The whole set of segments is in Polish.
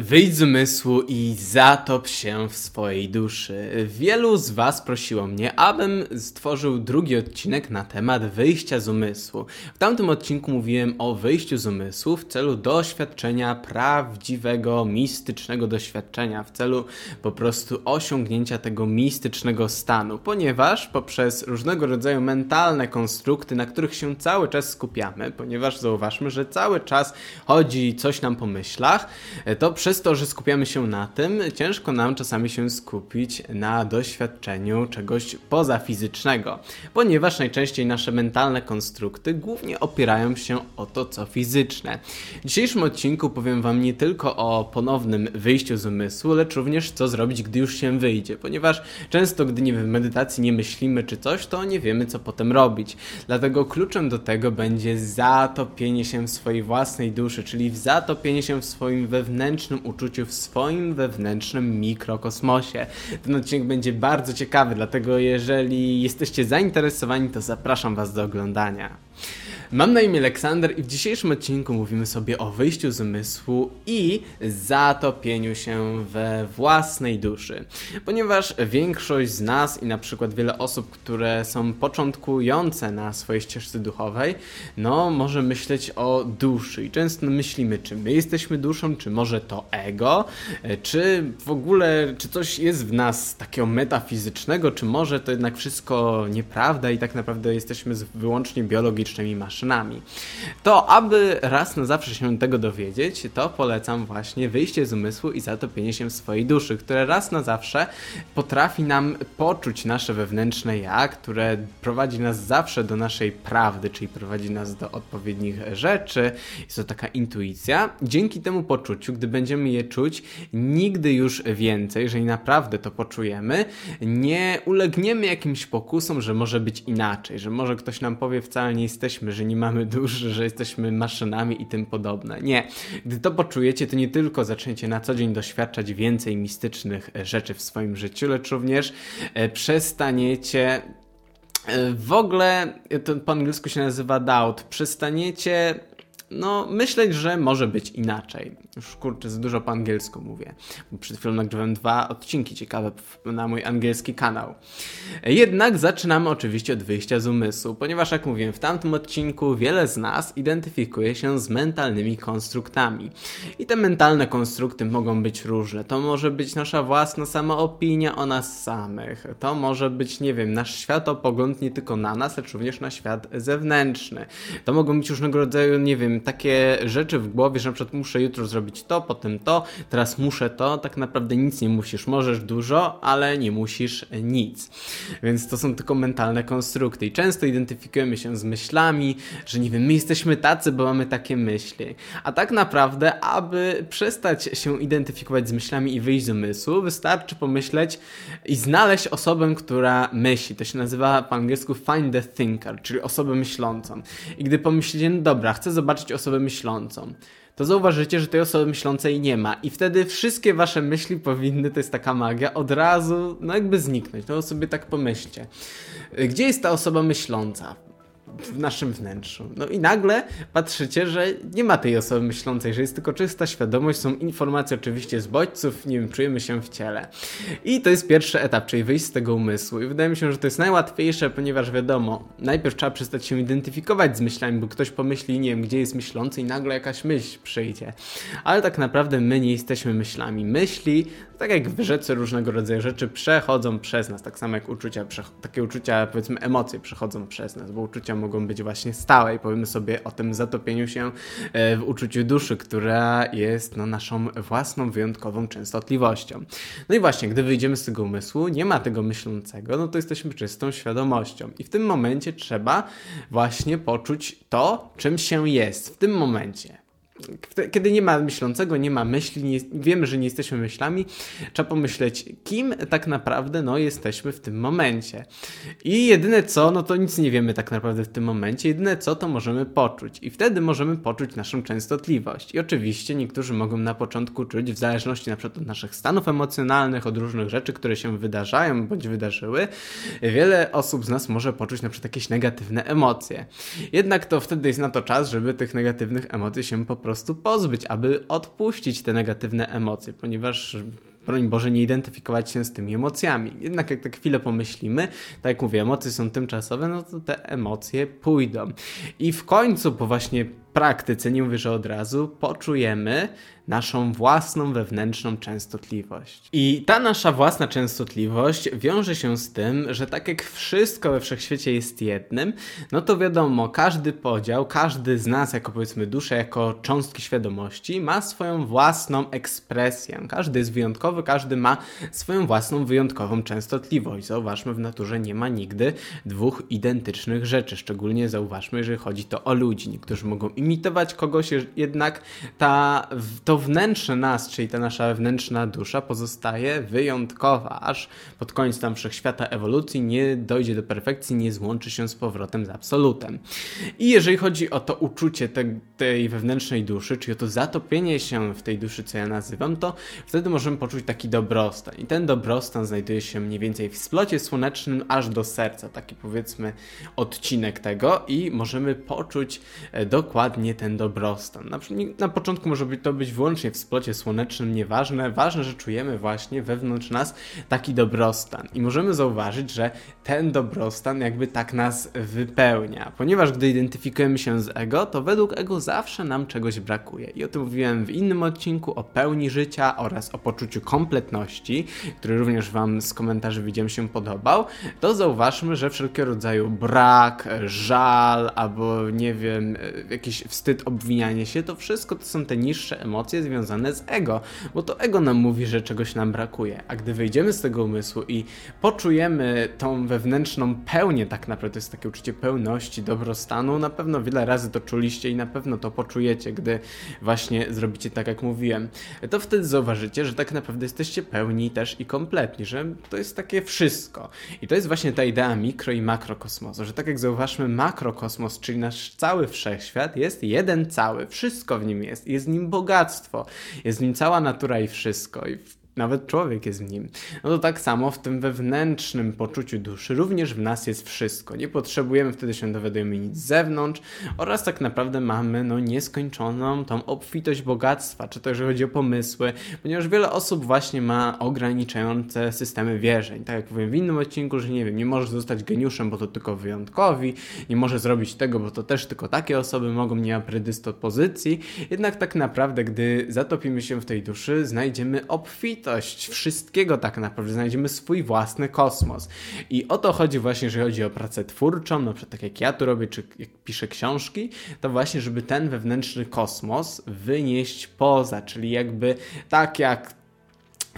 Wyjdź z umysłu i zatop się w swojej duszy. Wielu z Was prosiło mnie, abym stworzył drugi odcinek na temat wyjścia z umysłu. W tamtym odcinku mówiłem o wyjściu z umysłu w celu doświadczenia prawdziwego, mistycznego doświadczenia, w celu po prostu osiągnięcia tego mistycznego stanu, ponieważ poprzez różnego rodzaju mentalne konstrukty, na których się cały czas skupiamy, ponieważ zauważmy, że cały czas chodzi coś nam po myślach, to przez to, że skupiamy się na tym, ciężko nam czasami się skupić na doświadczeniu czegoś pozafizycznego, ponieważ najczęściej nasze mentalne konstrukty głównie opierają się o to, co fizyczne. W dzisiejszym odcinku powiem Wam nie tylko o ponownym wyjściu z umysłu, lecz również co zrobić, gdy już się wyjdzie, ponieważ często, gdy nie w medytacji nie myślimy czy coś, to nie wiemy, co potem robić. Dlatego kluczem do tego będzie zatopienie się w swojej własnej duszy, czyli zatopienie się w swoim wewnętrznym uczuciu, w swoim wewnętrznym mikrokosmosie. Ten odcinek będzie bardzo ciekawy, dlatego jeżeli jesteście zainteresowani, to zapraszam Was do oglądania. Mam na imię Aleksander i w dzisiejszym odcinku mówimy sobie o wyjściu z umysłu i zatopieniu się we własnej duszy. Ponieważ większość z nas i na przykład wiele osób, które są początkujące na swojej ścieżce duchowej, no może myśleć o duszy i często myślimy, czy my jesteśmy duszą, czy może to ego, czy w ogóle, czy coś jest w nas takiego metafizycznego, czy może to jednak wszystko nieprawda i tak naprawdę jesteśmy wyłącznie biologicznymi maszynami maszynami. To aby raz na zawsze się tego dowiedzieć, to polecam właśnie wyjście z umysłu i zatopienie się w swojej duszy, które raz na zawsze potrafi nam poczuć nasze wewnętrzne ja, które prowadzi nas zawsze do naszej prawdy, czyli prowadzi nas do odpowiednich rzeczy. Jest to taka intuicja. Dzięki temu poczuciu, gdy będziemy je czuć, nigdy już więcej, jeżeli naprawdę to poczujemy, nie ulegniemy jakimś pokusom, że może być inaczej, że może ktoś nam powie, wcale nie jesteśmy, że nie mamy duszy, że jesteśmy maszynami i tym podobne. Nie. Gdy to poczujecie, to nie tylko zaczniecie na co dzień doświadczać więcej mistycznych rzeczy w swoim życiu, lecz również e, przestaniecie e, w ogóle, to po angielsku się nazywa doubt, przestaniecie no, myśleć, że może być inaczej. Już kurczę, za dużo po angielsku mówię. Bo przed chwilą nagrywałem dwa odcinki ciekawe na mój angielski kanał. Jednak zaczynamy oczywiście od wyjścia z umysłu, ponieważ jak mówiłem w tamtym odcinku, wiele z nas identyfikuje się z mentalnymi konstruktami. I te mentalne konstrukty mogą być różne. To może być nasza własna sama opinia o nas samych. To może być, nie wiem, nasz światopogląd nie tylko na nas, lecz również na świat zewnętrzny. To mogą być różnego rodzaju, nie wiem, takie rzeczy w głowie, że na przykład muszę jutro zrobić to, potem to, teraz muszę to, tak naprawdę nic nie musisz. Możesz dużo, ale nie musisz nic. Więc to są tylko mentalne konstrukty i często identyfikujemy się z myślami, że nie wiem, my jesteśmy tacy, bo mamy takie myśli. A tak naprawdę, aby przestać się identyfikować z myślami i wyjść z umysłu, wystarczy pomyśleć i znaleźć osobę, która myśli. To się nazywa po angielsku find the thinker, czyli osobę myślącą. I gdy pomyślicie, no dobra, chcę zobaczyć zobaczyć osobę myślącą, to zauważycie, że tej osoby myślącej nie ma. I wtedy wszystkie wasze myśli powinny, to jest taka magia, od razu, no jakby zniknąć. No sobie tak pomyślcie. Gdzie jest ta osoba myśląca? W naszym wnętrzu. No i nagle patrzycie, że nie ma tej osoby myślącej, że jest tylko czysta świadomość, są informacje oczywiście z bodźców, nie wiem, czujemy się w ciele. I to jest pierwszy etap, czyli wyjść z tego umysłu. I wydaje mi się, że to jest najłatwiejsze, ponieważ wiadomo, najpierw trzeba przestać się identyfikować z myślami, bo ktoś pomyśli, nie wiem, gdzie jest myślący i nagle jakaś myśl przyjdzie. Ale tak naprawdę my nie jesteśmy myślami. Myśli, tak jak w rzece różnego rodzaju rzeczy, przechodzą przez nas, tak samo jak uczucia, takie uczucia, powiedzmy emocje przechodzą przez nas, bo uczucia mogą być właśnie stałe i powiemy sobie o tym zatopieniu się e, w uczuciu duszy, która jest no, naszą własną, wyjątkową częstotliwością. No i właśnie, gdy wyjdziemy z tego umysłu, nie ma tego myślącego, no to jesteśmy czystą świadomością. I w tym momencie trzeba właśnie poczuć to, czym się jest. W tym momencie kiedy nie ma myślącego, nie ma myśli, nie, wiemy, że nie jesteśmy myślami, trzeba pomyśleć, kim tak naprawdę no, jesteśmy w tym momencie. I jedyne co, no to nic nie wiemy tak naprawdę w tym momencie, jedyne co to możemy poczuć. I wtedy możemy poczuć naszą częstotliwość. I oczywiście niektórzy mogą na początku czuć, w zależności na przykład od naszych stanów emocjonalnych, od różnych rzeczy, które się wydarzają bądź wydarzyły, wiele osób z nas może poczuć na przykład jakieś negatywne emocje. Jednak to wtedy jest na to czas, żeby tych negatywnych emocji się po prostu pozbyć, aby odpuścić te negatywne emocje, ponieważ broń Boże, nie identyfikować się z tymi emocjami. Jednak jak tak chwilę pomyślimy, tak jak mówię, emocje są tymczasowe, no to te emocje pójdą. I w końcu po właśnie praktyce, nie mówię, że od razu, poczujemy naszą własną wewnętrzną częstotliwość. I ta nasza własna częstotliwość wiąże się z tym, że tak jak wszystko we wszechświecie jest jednym, no to wiadomo, każdy podział, każdy z nas, jako powiedzmy dusze, jako cząstki świadomości, ma swoją własną ekspresję. Każdy jest wyjątkowy, każdy ma swoją własną wyjątkową częstotliwość. Zauważmy, w naturze nie ma nigdy dwóch identycznych rzeczy. Szczególnie zauważmy, jeżeli chodzi to o ludzi. Niektórzy mogą imitować kogoś, jednak ta, to wnętrze nas, czyli ta nasza wewnętrzna dusza pozostaje wyjątkowa, aż pod koniec tam wszechświata ewolucji nie dojdzie do perfekcji, nie złączy się z powrotem z absolutem. I jeżeli chodzi o to uczucie te, tej wewnętrznej duszy, czyli o to zatopienie się w tej duszy, co ja nazywam, to wtedy możemy poczuć taki dobrostan. I ten dobrostan znajduje się mniej więcej w splocie słonecznym aż do serca, taki powiedzmy odcinek tego i możemy poczuć e, dokładnie dokładnie ten dobrostan. Na, na początku może to być wyłącznie w splocie słonecznym, nieważne. Ważne, że czujemy właśnie wewnątrz nas taki dobrostan. I możemy zauważyć, że ten dobrostan jakby tak nas wypełnia. Ponieważ gdy identyfikujemy się z ego, to według ego zawsze nam czegoś brakuje. I o tym mówiłem w innym odcinku o pełni życia oraz o poczuciu kompletności, który również Wam z komentarzy widziałem się podobał. To zauważmy, że wszelkiego rodzaju brak, żal albo nie wiem, jakiś wstyd, obwinianie się, to wszystko to są te niższe emocje związane z ego, bo to ego nam mówi, że czegoś nam brakuje. A gdy wyjdziemy z tego umysłu i poczujemy tą wewnętrzną pełnię, tak naprawdę to jest takie uczucie pełności, dobrostanu, na pewno wiele razy to czuliście i na pewno to poczujecie, gdy właśnie zrobicie tak, jak mówiłem, to wtedy zauważycie, że tak naprawdę jesteście pełni też i kompletni, że to jest takie wszystko. I to jest właśnie ta idea mikro i makrokosmosu, że tak jak zauważmy, makrokosmos, czyli nasz cały wszechświat jest jest jeden cały, wszystko w nim jest, jest w nim bogactwo, jest w nim cała natura i wszystko. I nawet człowiek jest w nim. No to tak samo w tym wewnętrznym poczuciu duszy również w nas jest wszystko. Nie potrzebujemy wtedy się dowiadujemy nic z zewnątrz oraz tak naprawdę mamy no nieskończoną tą obfitość bogactwa, czy to jeżeli chodzi o pomysły, ponieważ wiele osób właśnie ma ograniczające systemy wierzeń. Tak jak powiem w innym odcinku, że nie wiem, nie może zostać geniuszem, bo to tylko wyjątkowi, nie może zrobić tego, bo to też tylko takie osoby mogą, nie ma predyspozycji. Jednak tak naprawdę, gdy zatopimy się w tej duszy, znajdziemy obfitość rozmaitość wszystkiego tak naprawdę, znajdziemy swój własny kosmos. I o to chodzi właśnie, jeżeli chodzi o pracę twórczą, na przykład tak jak ja tu robię, czy jak piszę książki, to właśnie, żeby ten wewnętrzny kosmos wynieść poza, czyli jakby tak jak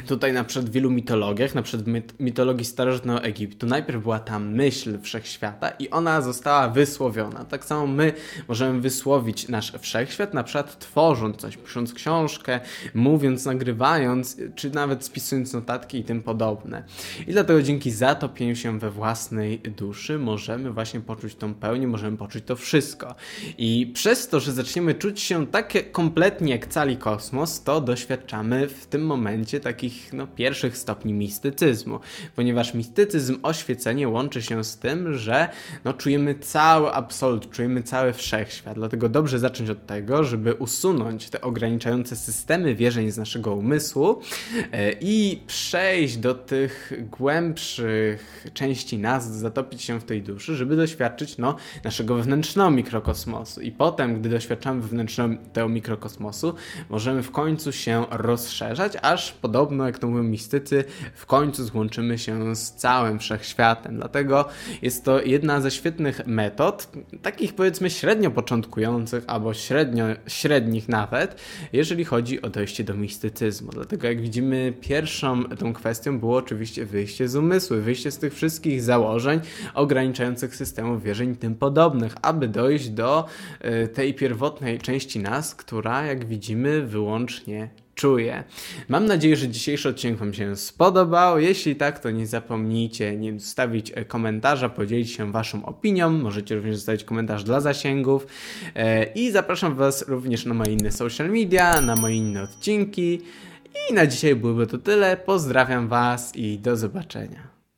Tutaj na w wielu mitologiach, na przykład w mitologii starożytnego Egiptu, najpierw była ta myśl wszechświata i ona została wysłowiona. Tak samo my możemy wysłowić nasz wszechświat, na przykład tworząc coś, pisząc książkę, mówiąc, nagrywając, czy nawet spisując notatki i tym podobne. I dlatego dzięki zatopieniu się we własnej duszy możemy właśnie poczuć tą pełnię, możemy poczuć to wszystko. I przez to, że zaczniemy czuć się tak kompletnie jak cali kosmos, to doświadczamy w tym momencie takich takich no, pierwszych stopni mistycyzmu, ponieważ mistycyzm, oświecenie łączy się z tym, że no, czujemy cały absolut, czujemy cały wszechświat. Dlatego dobrze zacząć od tego, żeby usunąć te ograniczające systemy wierzeń z naszego umysłu e, i przejść do tych głębszych części nas, zatopić się w tej duszy, żeby doświadczyć no, naszego wewnętrznego mikrokosmosu. I potem, gdy doświadczamy wewnętrznego mikrokosmosu, możemy w końcu się rozszerzać, aż podobno podobno, jak to mówią mistycy, w końcu złączymy się z całym wszechświatem. Dlatego jest to jedna ze świetnych metod, takich powiedzmy średnio początkujących, albo średnio, średnich nawet, jeżeli chodzi o dojście do mistycyzmu. Dlatego jak widzimy, pierwszą tą kwestią było oczywiście wyjście z umysłu, wyjście z tych wszystkich założeń ograniczających systemów wierzeń tym podobnych, aby dojść do y, tej pierwotnej części nas, która jak widzimy wyłącznie czuję. Mam nadzieję, że dzisiejszy odcinek Wam się spodobał. Jeśli tak, to nie zapomnijcie nie zostawić e, komentarza, podzielić się Waszą opinią. Możecie również zostawić komentarz dla zasięgów. E, I zapraszam Was również na moje inne social media, na moje inne odcinki. I na dzisiaj byłoby to tyle. Pozdrawiam Was i do zobaczenia.